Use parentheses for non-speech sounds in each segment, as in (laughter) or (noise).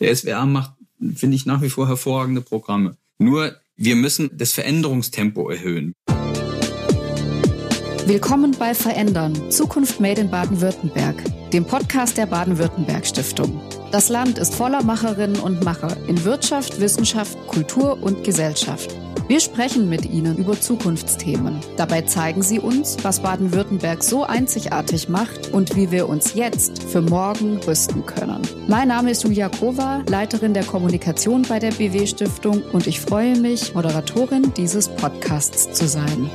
Der SWR macht, finde ich, nach wie vor hervorragende Programme. Nur wir müssen das Veränderungstempo erhöhen. Willkommen bei Verändern, Zukunft Made in Baden-Württemberg, dem Podcast der Baden-Württemberg Stiftung. Das Land ist voller Macherinnen und Macher in Wirtschaft, Wissenschaft, Kultur und Gesellschaft. Wir sprechen mit Ihnen über Zukunftsthemen. Dabei zeigen Sie uns, was Baden-Württemberg so einzigartig macht und wie wir uns jetzt für morgen rüsten können. Mein Name ist Julia Kova, Leiterin der Kommunikation bei der BW Stiftung und ich freue mich, Moderatorin dieses Podcasts zu sein.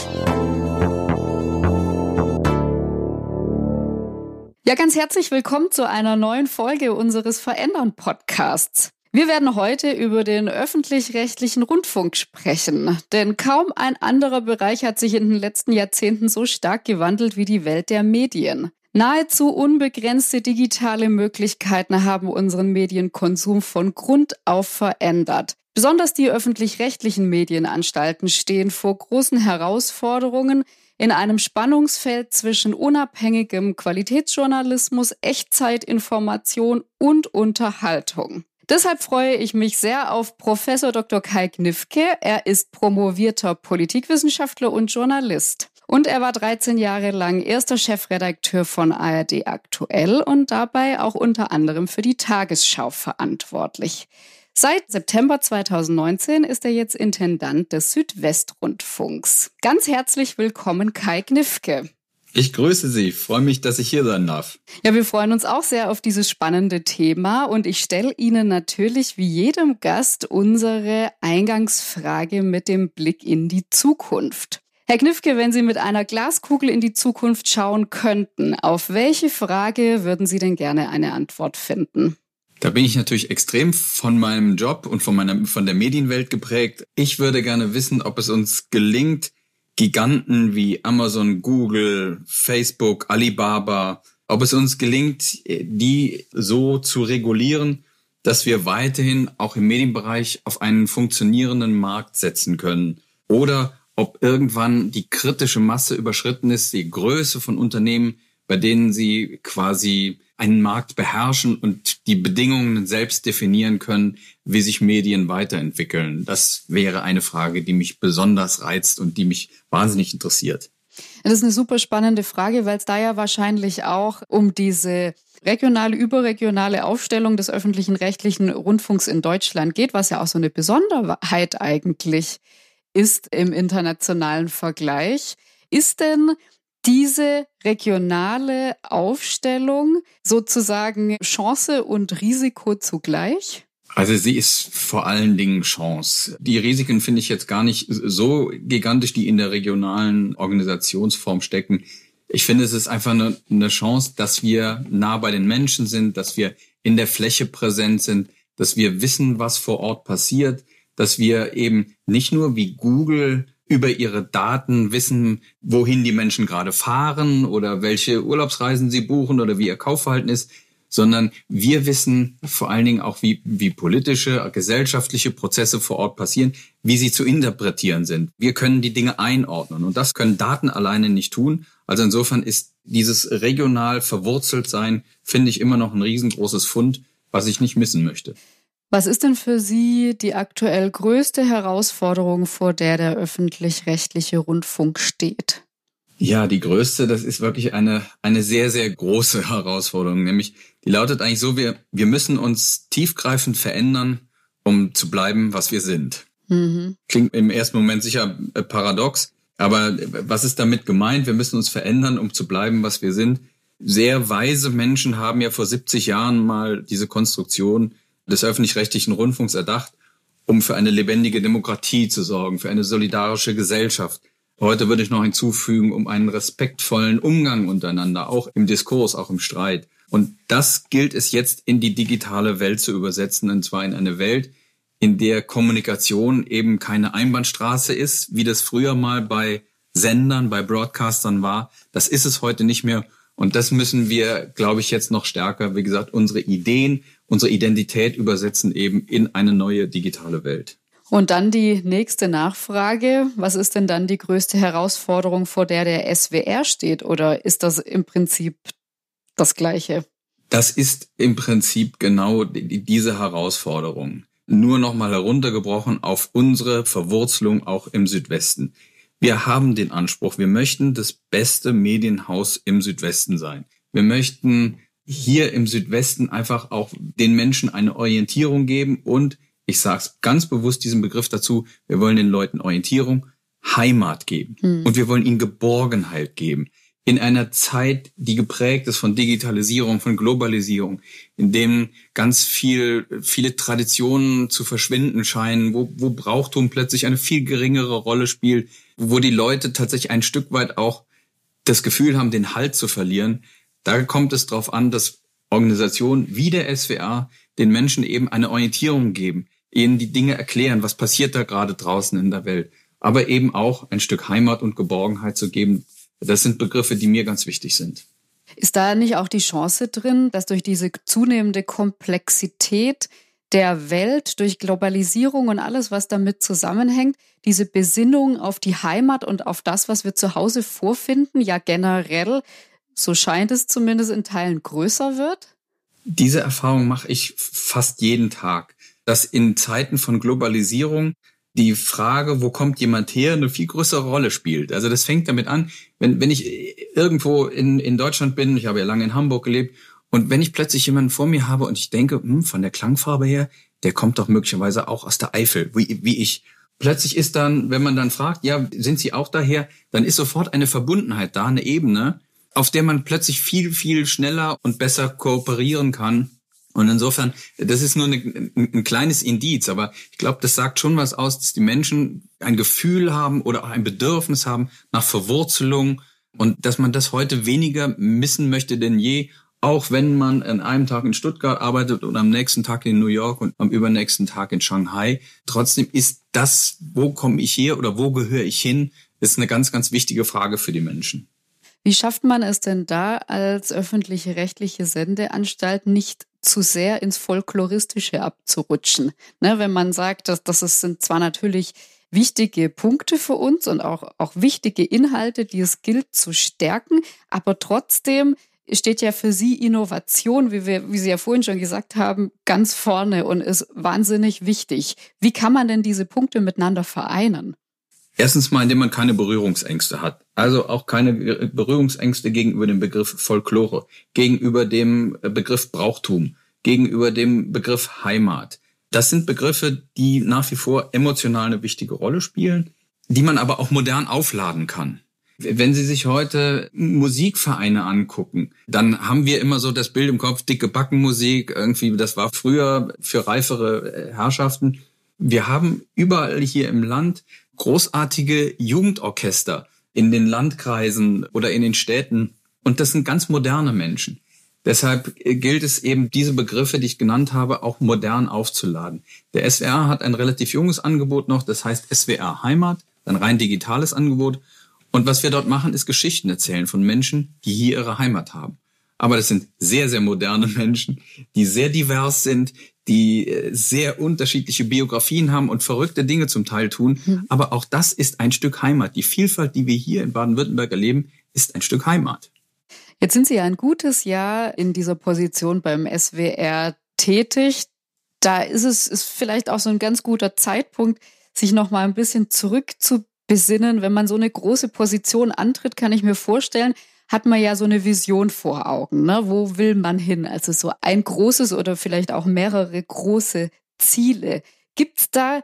Ja, ganz herzlich willkommen zu einer neuen Folge unseres Verändern Podcasts. Wir werden heute über den öffentlich-rechtlichen Rundfunk sprechen, denn kaum ein anderer Bereich hat sich in den letzten Jahrzehnten so stark gewandelt wie die Welt der Medien. Nahezu unbegrenzte digitale Möglichkeiten haben unseren Medienkonsum von Grund auf verändert. Besonders die öffentlich-rechtlichen Medienanstalten stehen vor großen Herausforderungen in einem Spannungsfeld zwischen unabhängigem Qualitätsjournalismus, Echtzeitinformation und Unterhaltung. Deshalb freue ich mich sehr auf Professor Dr. Kai Knifke. Er ist promovierter Politikwissenschaftler und Journalist. Und er war 13 Jahre lang erster Chefredakteur von ARD Aktuell und dabei auch unter anderem für die Tagesschau verantwortlich. Seit September 2019 ist er jetzt Intendant des Südwestrundfunks. Ganz herzlich willkommen, Kai Knifke. Ich grüße Sie, freue mich, dass ich hier sein darf. Ja, wir freuen uns auch sehr auf dieses spannende Thema und ich stelle Ihnen natürlich wie jedem Gast unsere Eingangsfrage mit dem Blick in die Zukunft. Herr Knifke, wenn Sie mit einer Glaskugel in die Zukunft schauen könnten, auf welche Frage würden Sie denn gerne eine Antwort finden? Da bin ich natürlich extrem von meinem Job und von meiner, von der Medienwelt geprägt. Ich würde gerne wissen, ob es uns gelingt, Giganten wie Amazon, Google, Facebook, Alibaba, ob es uns gelingt, die so zu regulieren, dass wir weiterhin auch im Medienbereich auf einen funktionierenden Markt setzen können. Oder ob irgendwann die kritische Masse überschritten ist, die Größe von Unternehmen, bei denen sie quasi einen Markt beherrschen und die Bedingungen selbst definieren können, wie sich Medien weiterentwickeln? Das wäre eine Frage, die mich besonders reizt und die mich wahnsinnig interessiert. Das ist eine super spannende Frage, weil es da ja wahrscheinlich auch um diese regionale, überregionale Aufstellung des öffentlichen rechtlichen Rundfunks in Deutschland geht, was ja auch so eine Besonderheit eigentlich ist im internationalen Vergleich. Ist denn diese regionale Aufstellung sozusagen Chance und Risiko zugleich? Also sie ist vor allen Dingen Chance. Die Risiken finde ich jetzt gar nicht so gigantisch, die in der regionalen Organisationsform stecken. Ich finde, es ist einfach eine, Chance, dass wir nah bei den Menschen sind, dass wir in der Fläche präsent sind, dass wir wissen, was vor Ort passiert, dass wir eben nicht nur wie Google über ihre Daten wissen, wohin die Menschen gerade fahren oder welche Urlaubsreisen sie buchen oder wie ihr Kaufverhalten ist, sondern wir wissen vor allen Dingen auch, wie, wie politische, gesellschaftliche Prozesse vor Ort passieren, wie sie zu interpretieren sind. Wir können die Dinge einordnen und das können Daten alleine nicht tun. Also insofern ist dieses regional verwurzelt sein, finde ich immer noch ein riesengroßes Fund, was ich nicht missen möchte. Was ist denn für Sie die aktuell größte Herausforderung, vor der der öffentlich-rechtliche Rundfunk steht? Ja, die größte, das ist wirklich eine, eine sehr, sehr große (laughs) Herausforderung. Nämlich, die lautet eigentlich so, wir, wir müssen uns tiefgreifend verändern, um zu bleiben, was wir sind. Mhm. Klingt im ersten Moment sicher äh, paradox, aber was ist damit gemeint? Wir müssen uns verändern, um zu bleiben, was wir sind. Sehr weise Menschen haben ja vor 70 Jahren mal diese Konstruktion des öffentlich-rechtlichen Rundfunks erdacht, um für eine lebendige Demokratie zu sorgen, für eine solidarische Gesellschaft. Heute würde ich noch hinzufügen, um einen respektvollen Umgang untereinander, auch im Diskurs, auch im Streit. Und das gilt es jetzt in die digitale Welt zu übersetzen, und zwar in eine Welt, in der Kommunikation eben keine Einbahnstraße ist, wie das früher mal bei Sendern, bei Broadcastern war. Das ist es heute nicht mehr. Und das müssen wir, glaube ich, jetzt noch stärker, wie gesagt, unsere Ideen, unsere Identität übersetzen eben in eine neue digitale Welt. Und dann die nächste Nachfrage. Was ist denn dann die größte Herausforderung, vor der der SWR steht? Oder ist das im Prinzip das Gleiche? Das ist im Prinzip genau diese Herausforderung. Nur nochmal heruntergebrochen auf unsere Verwurzelung auch im Südwesten. Wir haben den Anspruch, wir möchten das beste Medienhaus im Südwesten sein. Wir möchten hier im Südwesten einfach auch den Menschen eine Orientierung geben und ich sage es ganz bewusst diesen Begriff dazu, wir wollen den Leuten Orientierung, Heimat geben hm. und wir wollen ihnen Geborgenheit geben in einer Zeit, die geprägt ist von Digitalisierung, von Globalisierung, in dem ganz viel, viele Traditionen zu verschwinden scheinen, wo, wo Brauchtum plötzlich eine viel geringere Rolle spielt, wo die Leute tatsächlich ein Stück weit auch das Gefühl haben, den Halt zu verlieren. Da kommt es darauf an, dass Organisationen wie der SWA den Menschen eben eine Orientierung geben, ihnen die Dinge erklären, was passiert da gerade draußen in der Welt, aber eben auch ein Stück Heimat und Geborgenheit zu geben, das sind Begriffe, die mir ganz wichtig sind. Ist da nicht auch die Chance drin, dass durch diese zunehmende Komplexität der Welt, durch Globalisierung und alles, was damit zusammenhängt, diese Besinnung auf die Heimat und auf das, was wir zu Hause vorfinden, ja generell, so scheint es zumindest in Teilen größer wird? Diese Erfahrung mache ich fast jeden Tag, dass in Zeiten von Globalisierung die Frage, wo kommt jemand her, eine viel größere Rolle spielt. Also das fängt damit an, wenn, wenn ich irgendwo in, in Deutschland bin, ich habe ja lange in Hamburg gelebt, und wenn ich plötzlich jemanden vor mir habe und ich denke, hm, von der Klangfarbe her, der kommt doch möglicherweise auch aus der Eifel, wie, wie ich. Plötzlich ist dann, wenn man dann fragt, ja, sind Sie auch daher, dann ist sofort eine Verbundenheit da, eine Ebene, auf der man plötzlich viel, viel schneller und besser kooperieren kann und insofern, das ist nur eine, ein kleines Indiz, aber ich glaube, das sagt schon was aus, dass die Menschen ein Gefühl haben oder auch ein Bedürfnis haben nach Verwurzelung und dass man das heute weniger missen möchte denn je, auch wenn man an einem Tag in Stuttgart arbeitet und am nächsten Tag in New York und am übernächsten Tag in Shanghai. Trotzdem ist das, wo komme ich her oder wo gehöre ich hin, ist eine ganz, ganz wichtige Frage für die Menschen. Wie schafft man es denn da als öffentliche rechtliche Sendeanstalt nicht zu sehr ins Folkloristische abzurutschen. Ne, wenn man sagt, dass, dass es sind zwar natürlich wichtige Punkte für uns und auch, auch wichtige Inhalte, die es gilt zu stärken, aber trotzdem steht ja für Sie Innovation, wie, wir, wie Sie ja vorhin schon gesagt haben, ganz vorne und ist wahnsinnig wichtig. Wie kann man denn diese Punkte miteinander vereinen? Erstens mal, indem man keine Berührungsängste hat. Also auch keine Berührungsängste gegenüber dem Begriff Folklore, gegenüber dem Begriff Brauchtum, gegenüber dem Begriff Heimat. Das sind Begriffe, die nach wie vor emotional eine wichtige Rolle spielen, die man aber auch modern aufladen kann. Wenn Sie sich heute Musikvereine angucken, dann haben wir immer so das Bild im Kopf, dicke Backenmusik, irgendwie, das war früher für reifere Herrschaften. Wir haben überall hier im Land großartige Jugendorchester in den Landkreisen oder in den Städten. Und das sind ganz moderne Menschen. Deshalb gilt es eben, diese Begriffe, die ich genannt habe, auch modern aufzuladen. Der SWR hat ein relativ junges Angebot noch, das heißt SWR Heimat, ein rein digitales Angebot. Und was wir dort machen, ist Geschichten erzählen von Menschen, die hier ihre Heimat haben. Aber das sind sehr, sehr moderne Menschen, die sehr divers sind, die äh, sehr unterschiedliche Biografien haben und verrückte Dinge zum Teil tun. Mhm. Aber auch das ist ein Stück Heimat. Die Vielfalt, die wir hier in Baden-Württemberg erleben, ist ein Stück Heimat. Jetzt sind Sie ja ein gutes Jahr in dieser Position beim SWR tätig. Da ist es ist vielleicht auch so ein ganz guter Zeitpunkt, sich noch mal ein bisschen zurückzubesinnen. Wenn man so eine große Position antritt, kann ich mir vorstellen, hat man ja so eine Vision vor Augen. Ne? Wo will man hin? Also so ein großes oder vielleicht auch mehrere große Ziele. Gibt es da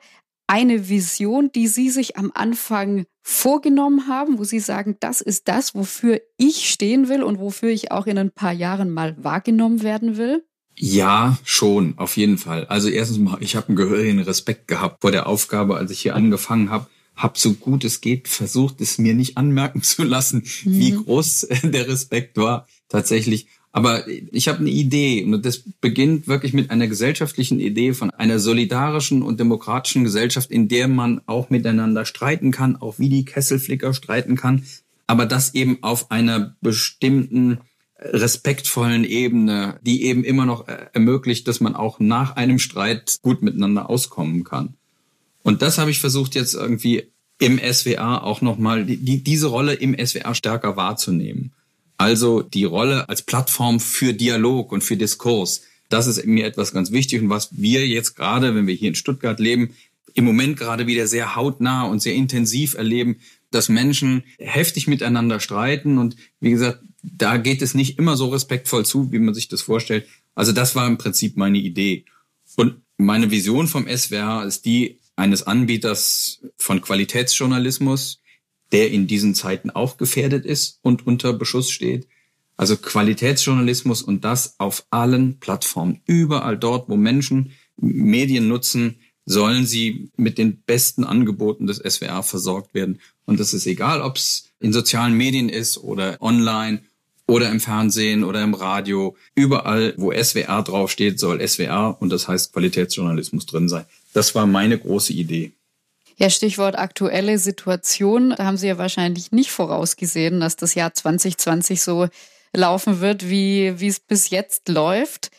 eine Vision, die Sie sich am Anfang vorgenommen haben, wo Sie sagen, das ist das, wofür ich stehen will und wofür ich auch in ein paar Jahren mal wahrgenommen werden will? Ja, schon, auf jeden Fall. Also erstens mal, ich habe einen gehörigen Respekt gehabt vor der Aufgabe, als ich hier angefangen habe habe so gut es geht versucht, es mir nicht anmerken (laughs) zu lassen, mhm. wie groß (laughs) der Respekt war tatsächlich. Aber ich habe eine Idee und das beginnt wirklich mit einer gesellschaftlichen Idee von einer solidarischen und demokratischen Gesellschaft, in der man auch miteinander streiten kann, auch wie die Kesselflicker streiten kann, aber das eben auf einer bestimmten respektvollen Ebene, die eben immer noch ermöglicht, dass man auch nach einem Streit gut miteinander auskommen kann. Und das habe ich versucht jetzt irgendwie im SWA auch nochmal, die, diese Rolle im SWA stärker wahrzunehmen. Also die Rolle als Plattform für Dialog und für Diskurs. Das ist mir etwas ganz wichtig und was wir jetzt gerade, wenn wir hier in Stuttgart leben, im Moment gerade wieder sehr hautnah und sehr intensiv erleben, dass Menschen heftig miteinander streiten und wie gesagt, da geht es nicht immer so respektvoll zu, wie man sich das vorstellt. Also das war im Prinzip meine Idee. Und meine Vision vom SWR ist die eines Anbieters von Qualitätsjournalismus, der in diesen Zeiten auch gefährdet ist und unter Beschuss steht. Also Qualitätsjournalismus und das auf allen Plattformen, überall dort, wo Menschen Medien nutzen, sollen sie mit den besten Angeboten des SWR versorgt werden. Und das ist egal, ob es in sozialen Medien ist oder online oder im Fernsehen oder im Radio. Überall, wo SWR draufsteht, soll SWR und das heißt Qualitätsjournalismus drin sein. Das war meine große Idee. Ja, Stichwort aktuelle Situation. Da haben Sie ja wahrscheinlich nicht vorausgesehen, dass das Jahr 2020 so laufen wird, wie, wie es bis jetzt läuft.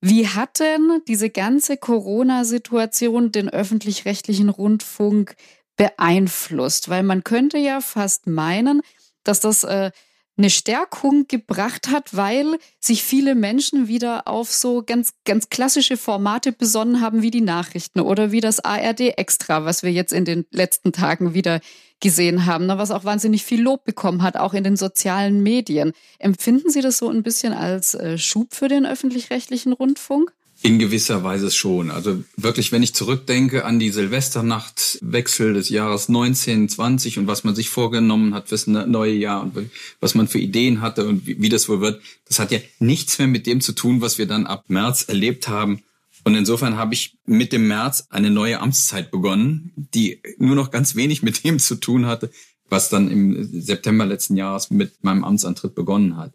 Wie hat denn diese ganze Corona-Situation den öffentlich-rechtlichen Rundfunk beeinflusst? Weil man könnte ja fast meinen, dass das äh, eine Stärkung gebracht hat, weil sich viele Menschen wieder auf so ganz, ganz klassische Formate besonnen haben wie die Nachrichten oder wie das ARD Extra, was wir jetzt in den letzten Tagen wieder gesehen haben, was auch wahnsinnig viel Lob bekommen hat, auch in den sozialen Medien. Empfinden Sie das so ein bisschen als äh, Schub für den öffentlich-rechtlichen Rundfunk? In gewisser Weise schon. Also wirklich, wenn ich zurückdenke an die Silvesternachtwechsel des Jahres 1920 und was man sich vorgenommen hat fürs ne-, neue Jahr und was man für Ideen hatte und wie, wie das wohl wird, das hat ja nichts mehr mit dem zu tun, was wir dann ab März erlebt haben. Und insofern habe ich mit dem März eine neue Amtszeit begonnen, die nur noch ganz wenig mit dem zu tun hatte, was dann im September letzten Jahres mit meinem Amtsantritt begonnen hat.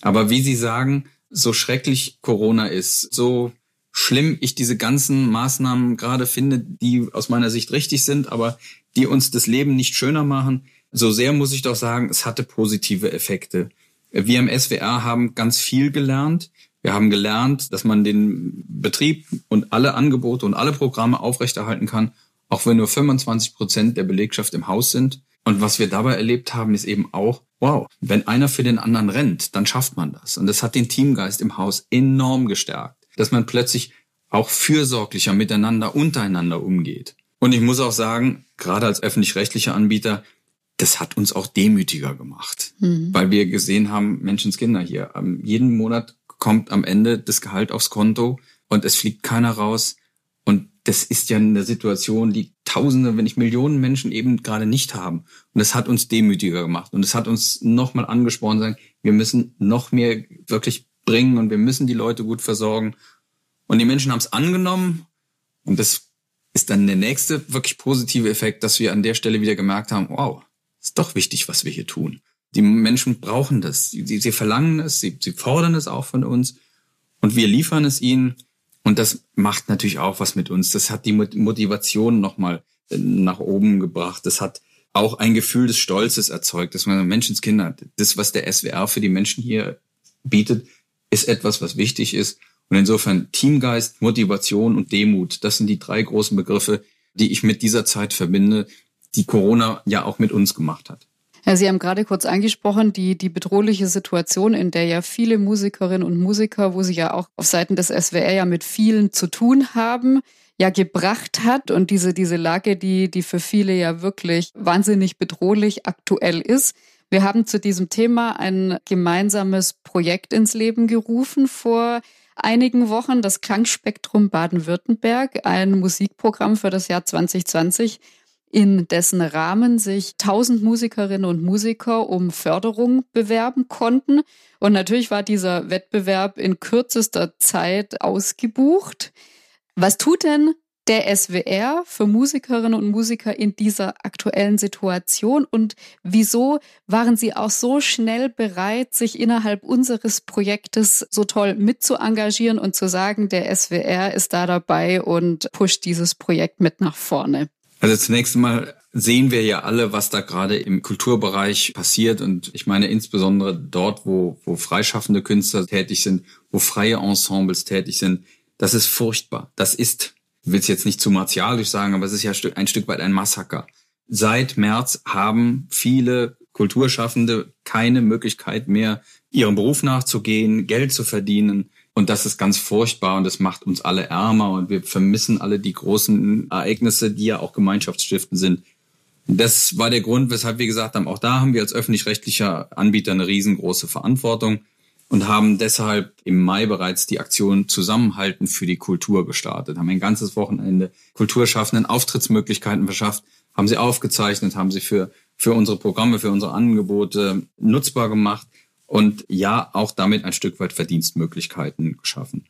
Aber wie Sie sagen, so schrecklich Corona ist, so schlimm ich diese ganzen Maßnahmen gerade finde, die aus meiner Sicht richtig sind, aber die uns das Leben nicht schöner machen, so sehr muss ich doch sagen, es hatte positive Effekte. Wir im SWR haben ganz viel gelernt. Wir haben gelernt, dass man den Betrieb und alle Angebote und alle Programme aufrechterhalten kann, auch wenn nur 25 Prozent der Belegschaft im Haus sind. Und was wir dabei erlebt haben, ist eben auch, wow, wenn einer für den anderen rennt, dann schafft man das. Und das hat den Teamgeist im Haus enorm gestärkt dass man plötzlich auch fürsorglicher miteinander, untereinander umgeht. Und ich muss auch sagen, gerade als öffentlich-rechtlicher Anbieter, das hat uns auch demütiger gemacht, mhm. weil wir gesehen haben, Menschenskinder hier, jeden Monat kommt am Ende das Gehalt aufs Konto und es fliegt keiner raus. Und das ist ja eine Situation, die Tausende, wenn nicht Millionen Menschen eben gerade nicht haben. Und das hat uns demütiger gemacht. Und es hat uns nochmal angesprochen, sagen, wir müssen noch mehr wirklich bringen und wir müssen die Leute gut versorgen. Und die Menschen haben es angenommen und das ist dann der nächste wirklich positive Effekt, dass wir an der Stelle wieder gemerkt haben, wow, ist doch wichtig, was wir hier tun. Die Menschen brauchen das, sie, sie verlangen es, sie, sie fordern es auch von uns und wir liefern es ihnen. Und das macht natürlich auch was mit uns. Das hat die Motivation nochmal nach oben gebracht. Das hat auch ein Gefühl des Stolzes erzeugt, dass man Menschenskinder, das, was der SWR für die Menschen hier bietet, ist etwas, was wichtig ist. Und insofern Teamgeist, Motivation und Demut, das sind die drei großen Begriffe, die ich mit dieser Zeit verbinde, die Corona ja auch mit uns gemacht hat. Ja, Sie haben gerade kurz angesprochen, die, die bedrohliche Situation, in der ja viele Musikerinnen und Musiker, wo Sie ja auch auf Seiten des SWR ja mit vielen zu tun haben, ja gebracht hat und diese, diese Lage, die, die für viele ja wirklich wahnsinnig bedrohlich aktuell ist. Wir haben zu diesem Thema ein gemeinsames Projekt ins Leben gerufen vor einigen Wochen, das Klangspektrum Baden-Württemberg, ein Musikprogramm für das Jahr 2020, in dessen Rahmen sich tausend Musikerinnen und Musiker um Förderung bewerben konnten. Und natürlich war dieser Wettbewerb in kürzester Zeit ausgebucht. Was tut denn der SWR für Musikerinnen und Musiker in dieser aktuellen Situation und wieso waren Sie auch so schnell bereit, sich innerhalb unseres Projektes so toll mit zu engagieren und zu sagen, der SWR ist da dabei und pusht dieses Projekt mit nach vorne? Also zunächst einmal sehen wir ja alle, was da gerade im Kulturbereich passiert. Und ich meine insbesondere dort, wo, wo freischaffende Künstler tätig sind, wo freie Ensembles tätig sind. Das ist furchtbar. Das ist will es jetzt nicht zu martialisch sagen, aber es ist ja ein Stück weit ein Massaker. Seit März haben viele Kulturschaffende keine Möglichkeit mehr, ihrem Beruf nachzugehen, Geld zu verdienen. Und das ist ganz furchtbar und das macht uns alle ärmer und wir vermissen alle die großen Ereignisse, die ja auch Gemeinschaftsstiften sind. Das war der Grund, weshalb wir gesagt haben, auch da haben wir als öffentlich-rechtlicher Anbieter eine riesengroße Verantwortung und haben deshalb im Mai bereits die Aktion Zusammenhalten für die Kultur gestartet, haben ein ganzes Wochenende Kulturschaffenden Auftrittsmöglichkeiten verschafft, haben sie aufgezeichnet, haben sie für, für unsere Programme, für unsere Angebote nutzbar gemacht und ja, auch damit ein Stück weit Verdienstmöglichkeiten geschaffen.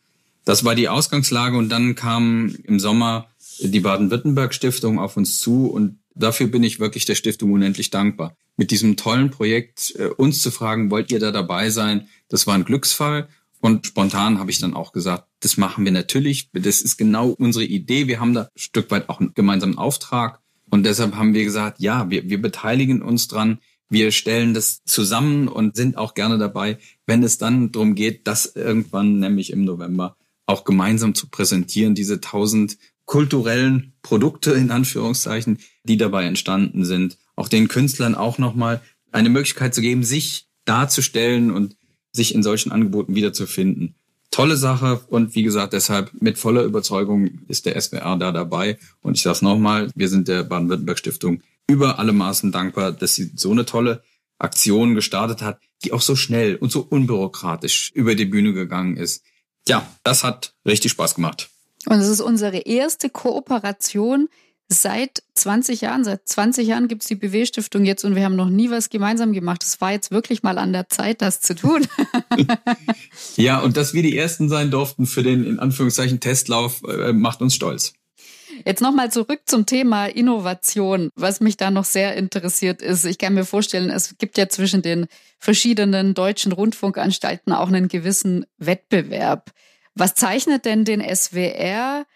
Das war die Ausgangslage und dann kam im Sommer die Baden-Württemberg Stiftung auf uns zu und dafür bin ich wirklich der Stiftung unendlich dankbar. Mit diesem tollen Projekt äh, uns zu fragen, wollt ihr da dabei sein? Das war ein Glücksfall. Und spontan habe ich dann auch gesagt, das machen wir natürlich. Das ist genau unsere Idee. Wir haben da ein Stück weit auch einen gemeinsamen Auftrag. Und deshalb haben wir gesagt, ja, wir, wir beteiligen uns dran. Wir stellen das zusammen und sind auch gerne dabei, wenn es dann darum geht, das irgendwann, nämlich im November, auch gemeinsam zu präsentieren, diese tausend kulturellen Produkte in Anführungszeichen, die dabei entstanden sind, auch den Künstlern auch nochmal eine Möglichkeit zu geben, sich darzustellen und sich in solchen Angeboten wiederzufinden. Tolle Sache und wie gesagt, deshalb mit voller Überzeugung ist der SWR da dabei. Und ich sage nochmal, wir sind der Baden-Württemberg Stiftung über alle Maßen dankbar, dass sie so eine tolle Aktion gestartet hat, die auch so schnell und so unbürokratisch über die Bühne gegangen ist. Ja, das hat richtig Spaß gemacht. Und es ist unsere erste Kooperation seit 20 Jahren. Seit 20 Jahren gibt es die BW-Stiftung jetzt und wir haben noch nie was gemeinsam gemacht. Es war jetzt wirklich mal an der Zeit, das zu tun. (laughs) ja, und dass wir die Ersten sein durften für den in Anführungszeichen Testlauf, äh, macht uns stolz. Jetzt nochmal zurück zum Thema Innovation. Was mich da noch sehr interessiert ist, ich kann mir vorstellen, es gibt ja zwischen den verschiedenen deutschen Rundfunkanstalten auch einen gewissen Wettbewerb. Was zeichnet denn den SWR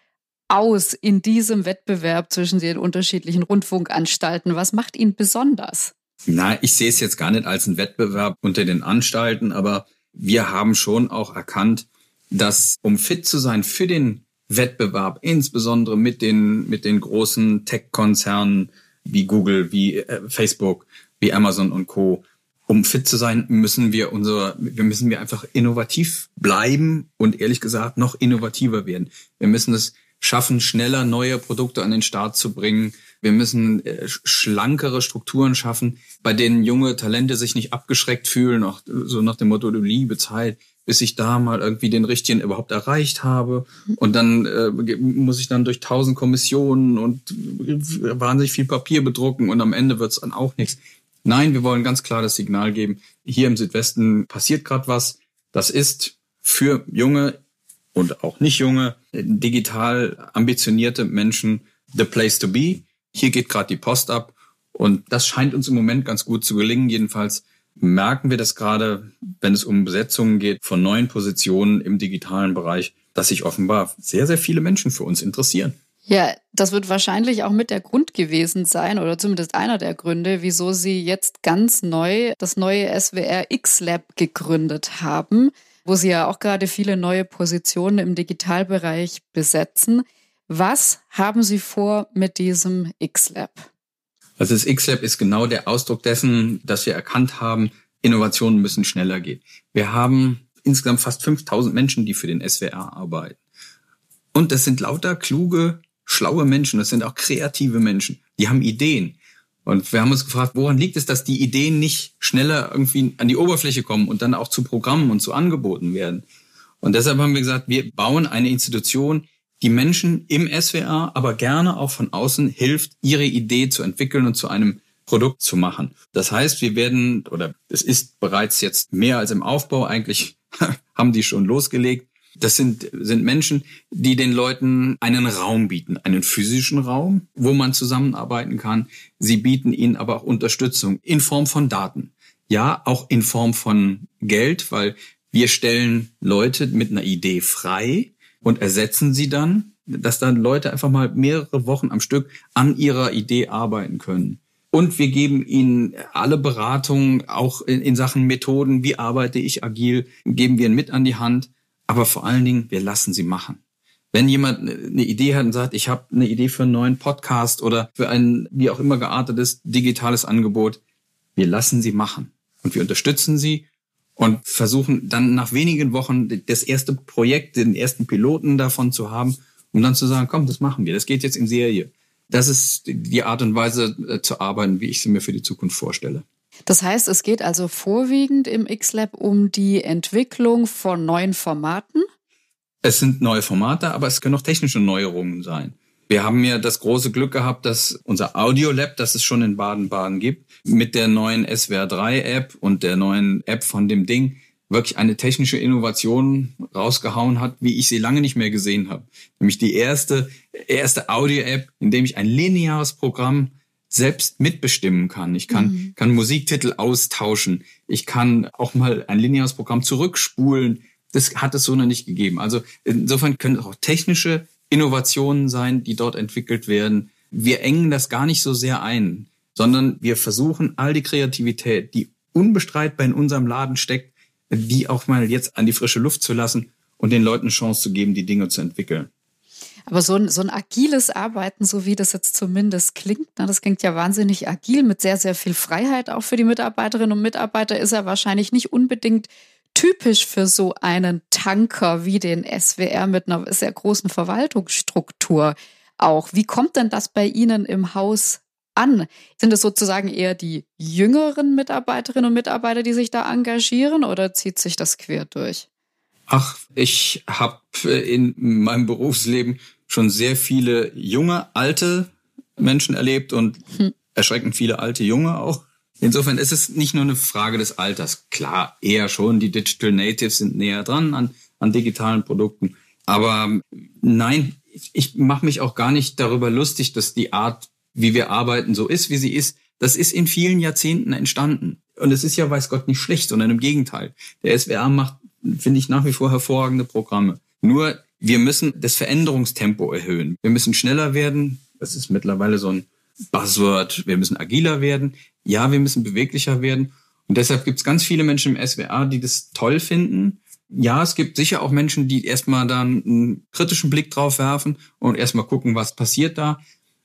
aus in diesem Wettbewerb zwischen den unterschiedlichen Rundfunkanstalten? Was macht ihn besonders? Na, ich sehe es jetzt gar nicht als einen Wettbewerb unter den Anstalten, aber wir haben schon auch erkannt, dass um fit zu sein für den Wettbewerb, insbesondere mit den, mit den großen Tech-Konzernen wie Google, wie äh, Facebook, wie Amazon und Co., um fit zu sein, müssen wir unser, wir müssen wir einfach innovativ bleiben und ehrlich gesagt noch innovativer werden. Wir müssen es schaffen, schneller neue Produkte an den Start zu bringen. Wir müssen äh, schlankere Strukturen schaffen, bei denen junge Talente sich nicht abgeschreckt fühlen, auch so nach dem Motto, du liebe Zeit, bis ich da mal irgendwie den richtigen überhaupt erreicht habe. Und dann äh, muss ich dann durch tausend Kommissionen und wahnsinnig viel Papier bedrucken und am Ende wird's dann auch nichts. Nein, wir wollen ganz klar das Signal geben, hier im Südwesten passiert gerade was. Das ist für junge und auch nicht junge, digital ambitionierte Menschen the place to be. Hier geht gerade die Post ab und das scheint uns im Moment ganz gut zu gelingen. Jedenfalls merken wir das gerade, wenn es um Besetzungen geht von neuen Positionen im digitalen Bereich, dass sich offenbar sehr, sehr viele Menschen für uns interessieren. Ja, das wird wahrscheinlich auch mit der Grund gewesen sein oder zumindest einer der Gründe, wieso Sie jetzt ganz neu das neue SWR X-Lab gegründet haben wo Sie ja auch gerade viele neue Positionen im Digitalbereich besetzen. Was haben Sie vor mit diesem X-Lab? Also das X-Lab ist genau der Ausdruck dessen, dass wir erkannt haben, Innovationen müssen schneller gehen. Wir haben insgesamt fast 5000 Menschen, die für den SWR arbeiten. Und das sind lauter kluge, schlaue Menschen, das sind auch kreative Menschen, die haben Ideen. Und wir haben uns gefragt, woran liegt es, dass die Ideen nicht schneller irgendwie an die Oberfläche kommen und dann auch zu Programmen und zu Angeboten werden? Und deshalb haben wir gesagt, wir bauen eine Institution, die Menschen im SWR, aber gerne auch von außen hilft, ihre Idee zu entwickeln und zu einem Produkt zu machen. Das heißt, wir werden, oder es ist bereits jetzt mehr als im Aufbau, eigentlich (laughs) haben die schon losgelegt, das sind, sind Menschen, die den Leuten einen Raum bieten, einen physischen Raum, wo man zusammenarbeiten kann. Sie bieten ihnen aber auch Unterstützung in Form von Daten. Ja, auch in Form von Geld, weil wir stellen Leute mit einer Idee frei und ersetzen sie dann, dass dann Leute einfach mal mehrere Wochen am Stück an ihrer Idee arbeiten können. Und wir geben ihnen alle Beratungen, auch in, in Sachen Methoden, wie arbeite ich agil, geben wir ihnen mit an die Hand aber vor allen Dingen, wir lassen sie machen. Wenn jemand eine Idee hat und sagt, ich habe eine Idee für einen neuen Podcast oder für ein wie auch immer geartetes digitales Angebot, Wir lassen sie machen und wir unterstützen sie und versuchen dann nach wenigen Wochen das erste Projekt, den ersten Piloten davon zu haben, um dann zu sagen, komm, das machen wir, das geht jetzt in Serie. Das ist die Art und Weise äh, zu arbeiten, wie ich sie mir für die Zukunft vorstelle. Das heißt, es geht also vorwiegend im X-Lab um die Entwicklung von neuen Formaten? Es sind neue Formate, aber es können auch technische Neuerungen sein. Wir haben ja das große Glück gehabt, dass unser Audiolab, das es schon in Baden-Baden gibt, mit der neuen SWR3-App und der neuen App von dem Ding wirklich eine technische Innovation rausgehauen hat, wie ich sie lange nicht mehr gesehen habe. Nämlich die erste, erste Audio-App, in dem ich ein lineares Programm selbst mitbestimmen kann. Ich kann, mhm. kann Musiktitel austauschen. Ich kann auch mal ein lineares Programm zurückspulen. Das hat es so noch nicht gegeben. Also insofern können auch technische Innovationen sein, die dort entwickelt werden. Wir engen das gar nicht so sehr ein, sondern wir versuchen all die Kreativität, die unbestreitbar in unserem Laden steckt, die auch mal jetzt an die frische Luft zu lassen und den Leuten eine Chance zu geben, die Dinge zu entwickeln. Aber so ein, so ein agiles Arbeiten, so wie das jetzt zumindest klingt, na, das klingt ja wahnsinnig agil mit sehr, sehr viel Freiheit auch für die Mitarbeiterinnen und Mitarbeiter, ist ja wahrscheinlich nicht unbedingt typisch für so einen Tanker wie den SWR mit einer sehr großen Verwaltungsstruktur auch. Wie kommt denn das bei Ihnen im Haus an? Sind es sozusagen eher die jüngeren Mitarbeiterinnen und Mitarbeiter, die sich da engagieren oder zieht sich das quer durch? Ach, ich habe in meinem Berufsleben schon sehr viele junge, alte Menschen erlebt und hm. erschreckend viele alte Junge auch. Insofern ist es nicht nur eine Frage des Alters. Klar, eher schon, die Digital Natives sind näher dran an, an digitalen Produkten. Aber nein, ich, ich mache mich auch gar nicht darüber lustig, dass die Art, wie wir arbeiten, so ist, wie sie ist. Das ist in vielen Jahrzehnten entstanden. Und es ist ja, weiß Gott, nicht schlecht, sondern im Gegenteil. Der SWR macht, finde ich, nach wie vor hervorragende Programme. Nur, wir müssen das Veränderungstempo erhöhen. Wir müssen schneller werden. Das ist mittlerweile so ein Buzzword. Wir müssen agiler werden ja, wir müssen beweglicher werden. Und deshalb gibt es ganz viele Menschen im SWR, die das toll finden. Ja, es gibt sicher auch Menschen, die erstmal dann einen kritischen Blick drauf werfen und erstmal gucken, was passiert da.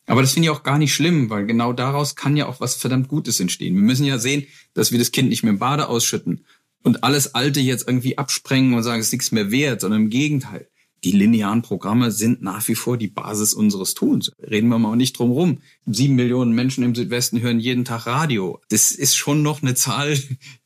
Aber das finde ich auch gar nicht schlimm, weil genau daraus kann ja auch was verdammt Gutes entstehen. Wir müssen ja sehen, dass wir das Kind nicht mehr im Bade ausschütten und alles Alte jetzt irgendwie absprengen und sagen, es ist nichts mehr wert, sondern im Gegenteil die linearen Programme sind nach wie vor die Basis unseres Tuns. Reden wir mal nicht drum rum. Sieben Millionen Menschen im Südwesten hören jeden Tag Radio. Das ist schon noch eine Zahl,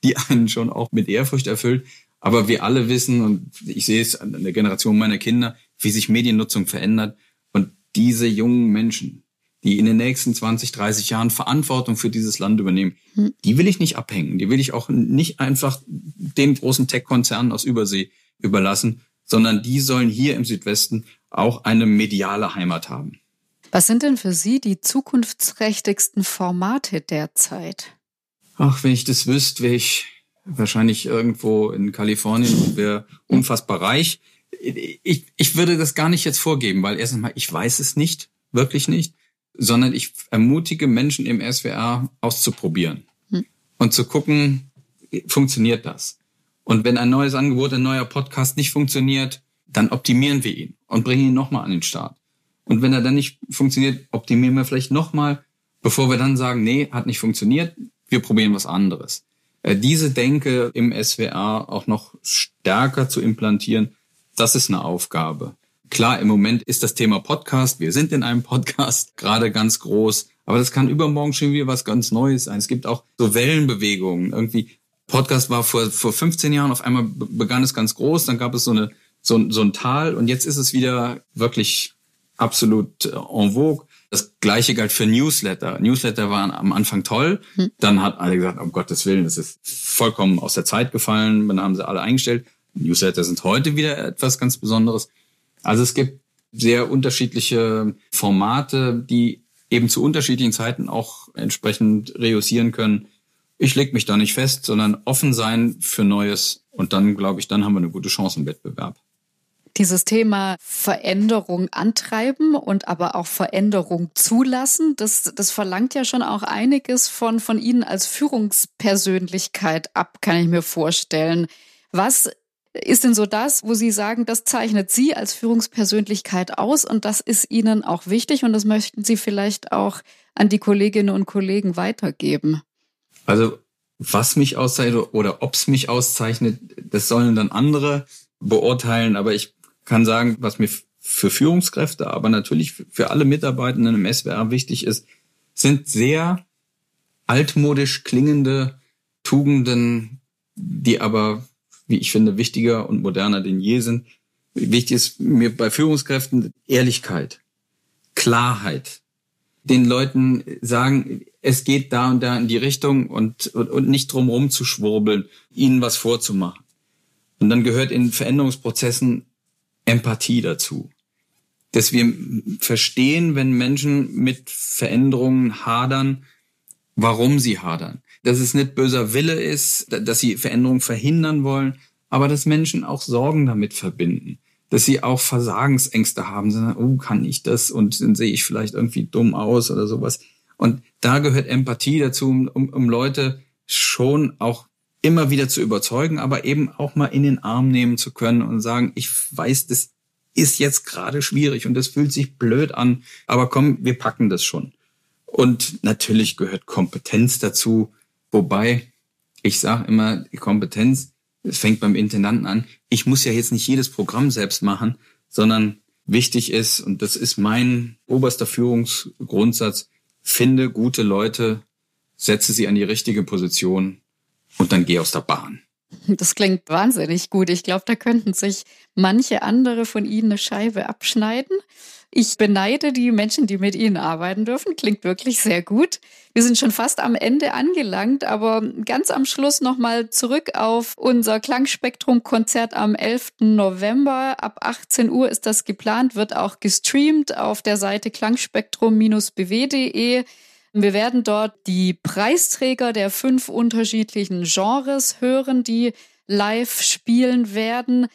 die einen schon auch mit Ehrfurcht erfüllt. Aber wir alle wissen, und ich sehe es an der Generation meiner Kinder, wie sich Mediennutzung verändert. Und diese jungen Menschen, die in den nächsten 20, 30 Jahren Verantwortung für dieses Land übernehmen, hm. die will ich nicht abhängen. Die will ich auch nicht einfach den großen Tech-Konzernen aus Übersee überlassen, sondern die sollen hier im Südwesten auch eine mediale Heimat haben. Was sind denn für Sie die zukunftsträchtigsten Formate derzeit? Ach, wenn ich das wüsste, wäre ich wahrscheinlich irgendwo in Kalifornien und wäre unfassbar reich. Ich, ich würde das gar nicht jetzt vorgeben, weil erstens mal, ich weiß es nicht, wirklich nicht, sondern ich ermutige Menschen im SWR auszuprobieren hm. und zu gucken, funktioniert das? Und wenn ein neues Angebot, ein neuer Podcast nicht funktioniert, dann optimieren wir ihn und bringen ihn nochmal an den Start. Und wenn er dann nicht funktioniert, optimieren wir vielleicht nochmal, bevor wir dann sagen, nee, hat nicht funktioniert, wir probieren was anderes. Äh, diese Denke im SWR auch noch stärker zu implantieren, das ist eine Aufgabe. Klar, im Moment ist das Thema Podcast, wir sind in einem Podcast (laughs) gerade ganz groß, aber das kann übermorgen schon wieder was ganz Neues sein. Es gibt auch so Wellenbewegungen, irgendwie Podcast war vor, vor 15 Jahren, auf einmal begann es ganz groß, dann gab es so, eine, so, so ein Tal und jetzt ist es wieder wirklich absolut äh, en vogue. Das gleiche galt für Newsletter. Newsletter waren am Anfang toll. Hm. Dann hat alle gesagt, um Gottes Willen, das ist vollkommen aus der Zeit gefallen. Dann haben sie alle eingestellt. Newsletter sind heute wieder etwas ganz Besonderes. Also es gibt sehr unterschiedliche Formate, die eben zu unterschiedlichen Zeiten auch entsprechend reüssieren können ich leg mich da nicht fest, sondern offen sein für Neues. Und dann, glaube ich, dann haben wir eine gute Chance im Wettbewerb. Dieses Thema Veränderung antreiben und aber auch Veränderung zulassen, das, das verlangt ja schon auch einiges von, von Ihnen als Führungspersönlichkeit ab, kann ich mir vorstellen. Was ist denn so das, wo Sie sagen, das zeichnet Sie als Führungspersönlichkeit aus und das ist Ihnen auch wichtig und das möchten Sie vielleicht auch an die Kolleginnen und Kollegen weitergeben? Also was mich auszeichnet oder ob es mich auszeichnet, das sollen dann andere beurteilen. Aber ich kann sagen, was mir für Führungskräfte, aber natürlich für alle Mitarbeitenden im SWR wichtig ist, sind sehr altmodisch klingende Tugenden, die aber, wie ich finde, wichtiger und moderner denn je sind. Wichtig ist mir bei Führungskräften Ehrlichkeit, Klarheit, den Leuten sagen, es geht da und da in die Richtung und, und, und nicht drumherum zu schwurbeln, ihnen was vorzumachen. Und dann gehört in Veränderungsprozessen Empathie dazu. Dass wir verstehen, wenn Menschen mit Veränderungen hadern, warum sie hadern. Dass es nicht böser Wille ist, dass sie Veränderungen verhindern wollen, aber dass Menschen auch Sorgen damit verbinden. Dass sie auch Versagensängste haben, sondern, oh, kann ich das? Und dann sehe ich vielleicht irgendwie dumm aus oder sowas. Und da gehört Empathie dazu, um, um Leute schon auch immer wieder zu überzeugen, aber eben auch mal in den Arm nehmen zu können und sagen, ich weiß, das ist jetzt gerade schwierig und das fühlt sich blöd an, aber komm, wir packen das schon. Und natürlich gehört Kompetenz dazu, wobei ich sage immer, die Kompetenz, fängt beim Intendanten an, ich muss ja jetzt nicht jedes Programm selbst machen, sondern wichtig ist, und das ist mein oberster Führungsgrundsatz, finde gute Leute, setze sie an die richtige Position und dann geh aus der Bahn. Das klingt wahnsinnig gut. Ich glaube, da könnten sich manche andere von Ihnen eine Scheibe abschneiden. Ich beneide die Menschen, die mit Ihnen arbeiten dürfen. Klingt wirklich sehr gut. Wir sind schon fast am Ende angelangt, aber ganz am Schluss nochmal zurück auf unser Klangspektrum-Konzert am 11. November. Ab 18 Uhr ist das geplant, wird auch gestreamt auf der Seite klangspektrum-bw.de. Wir werden dort die Preisträger der fünf unterschiedlichen Genres hören, die live spielen werden.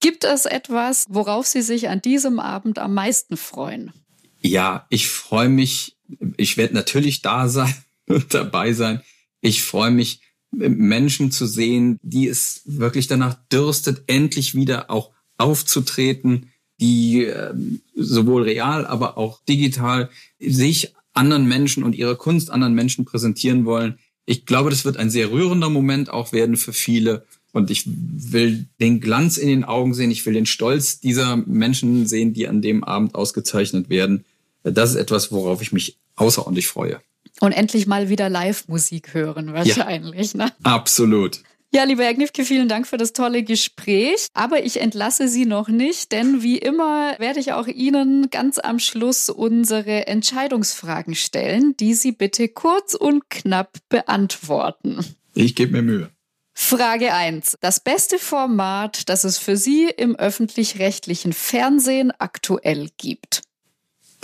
Gibt es etwas, worauf Sie sich an diesem Abend am meisten freuen? Ja, ich freue mich. Ich werde natürlich da sein (laughs) und dabei sein. Ich freue mich, Menschen zu sehen, die es wirklich danach dürstet, endlich wieder auch aufzutreten, die äh, sowohl real, aber auch digital sich anderen Menschen und ihre Kunst anderen Menschen präsentieren wollen. Ich glaube, das wird ein sehr rührender Moment auch werden für viele. Und ich will den Glanz in den Augen sehen. Ich will den Stolz dieser Menschen sehen, die an dem Abend ausgezeichnet werden. Das ist etwas, worauf ich mich außerordentlich freue. Und endlich mal wieder Live-Musik hören, wahrscheinlich. Ja, ne? Absolut. Ja, lieber Herr Knifke, vielen Dank für das tolle Gespräch. Aber ich entlasse Sie noch nicht, denn wie immer werde ich auch Ihnen ganz am Schluss unsere Entscheidungsfragen stellen, die Sie bitte kurz und knapp beantworten. Ich gebe mir Mühe. Frage 1. Das beste Format, das es für Sie im öffentlich-rechtlichen Fernsehen aktuell gibt?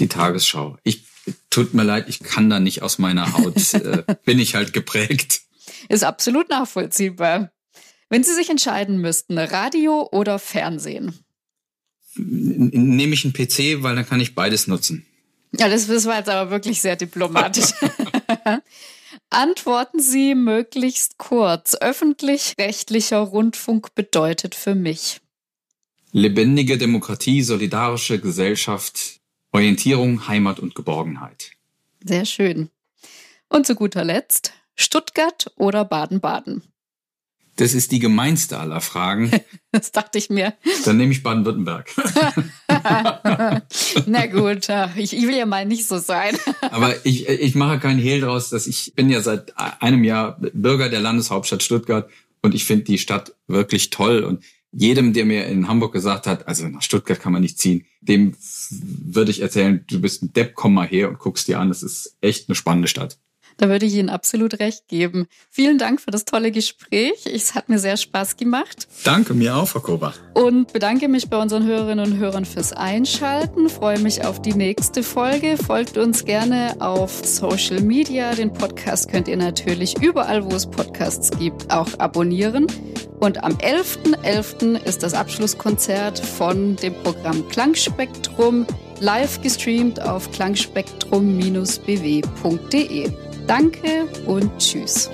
Die Tagesschau. Ich tut mir leid, ich kann da nicht aus meiner Haut. (laughs) äh, bin ich halt geprägt. Ist absolut nachvollziehbar. Wenn Sie sich entscheiden müssten, Radio oder Fernsehen? Nehme ich einen PC, weil dann kann ich beides nutzen. Ja, das, das war jetzt aber wirklich sehr diplomatisch. (laughs) Antworten Sie möglichst kurz. Öffentlich-rechtlicher Rundfunk bedeutet für mich. Lebendige Demokratie, solidarische Gesellschaft, Orientierung, Heimat und Geborgenheit. Sehr schön. Und zu guter Letzt, Stuttgart oder Baden-Baden? Das ist die gemeinste aller Fragen. (laughs) Das dachte ich mir. Dann nehme ich Baden-Württemberg. (laughs) Na gut, ich, will ja mal nicht so sein. (laughs) Aber ich, ich mache keinen Hehl draus, dass ich bin ja seit einem Jahr Bürger der Landeshauptstadt Stuttgart und ich finde die Stadt wirklich toll und jedem, der mir in Hamburg gesagt hat, also nach Stuttgart kann man nicht ziehen, dem würde ich erzählen, du bist ein Depp, komm mal her und guckst dir an, das ist echt eine spannende Stadt. Da würde ich Ihnen absolut recht geben. Vielen Dank für das tolle Gespräch. Es hat mir sehr Spaß gemacht. Danke, mir auch, Frau Kobach. Und bedanke mich bei unseren Hörerinnen und Hörern fürs Einschalten. Freue mich auf die nächste Folge. Folgt uns gerne auf Social Media. Den Podcast könnt ihr natürlich überall, wo es Podcasts gibt, auch abonnieren. Und am 11.11. .11. ist das Abschlusskonzert von dem Programm Klangspektrum live gestreamt auf klangspektrum-bw.de. Danke und tschüss.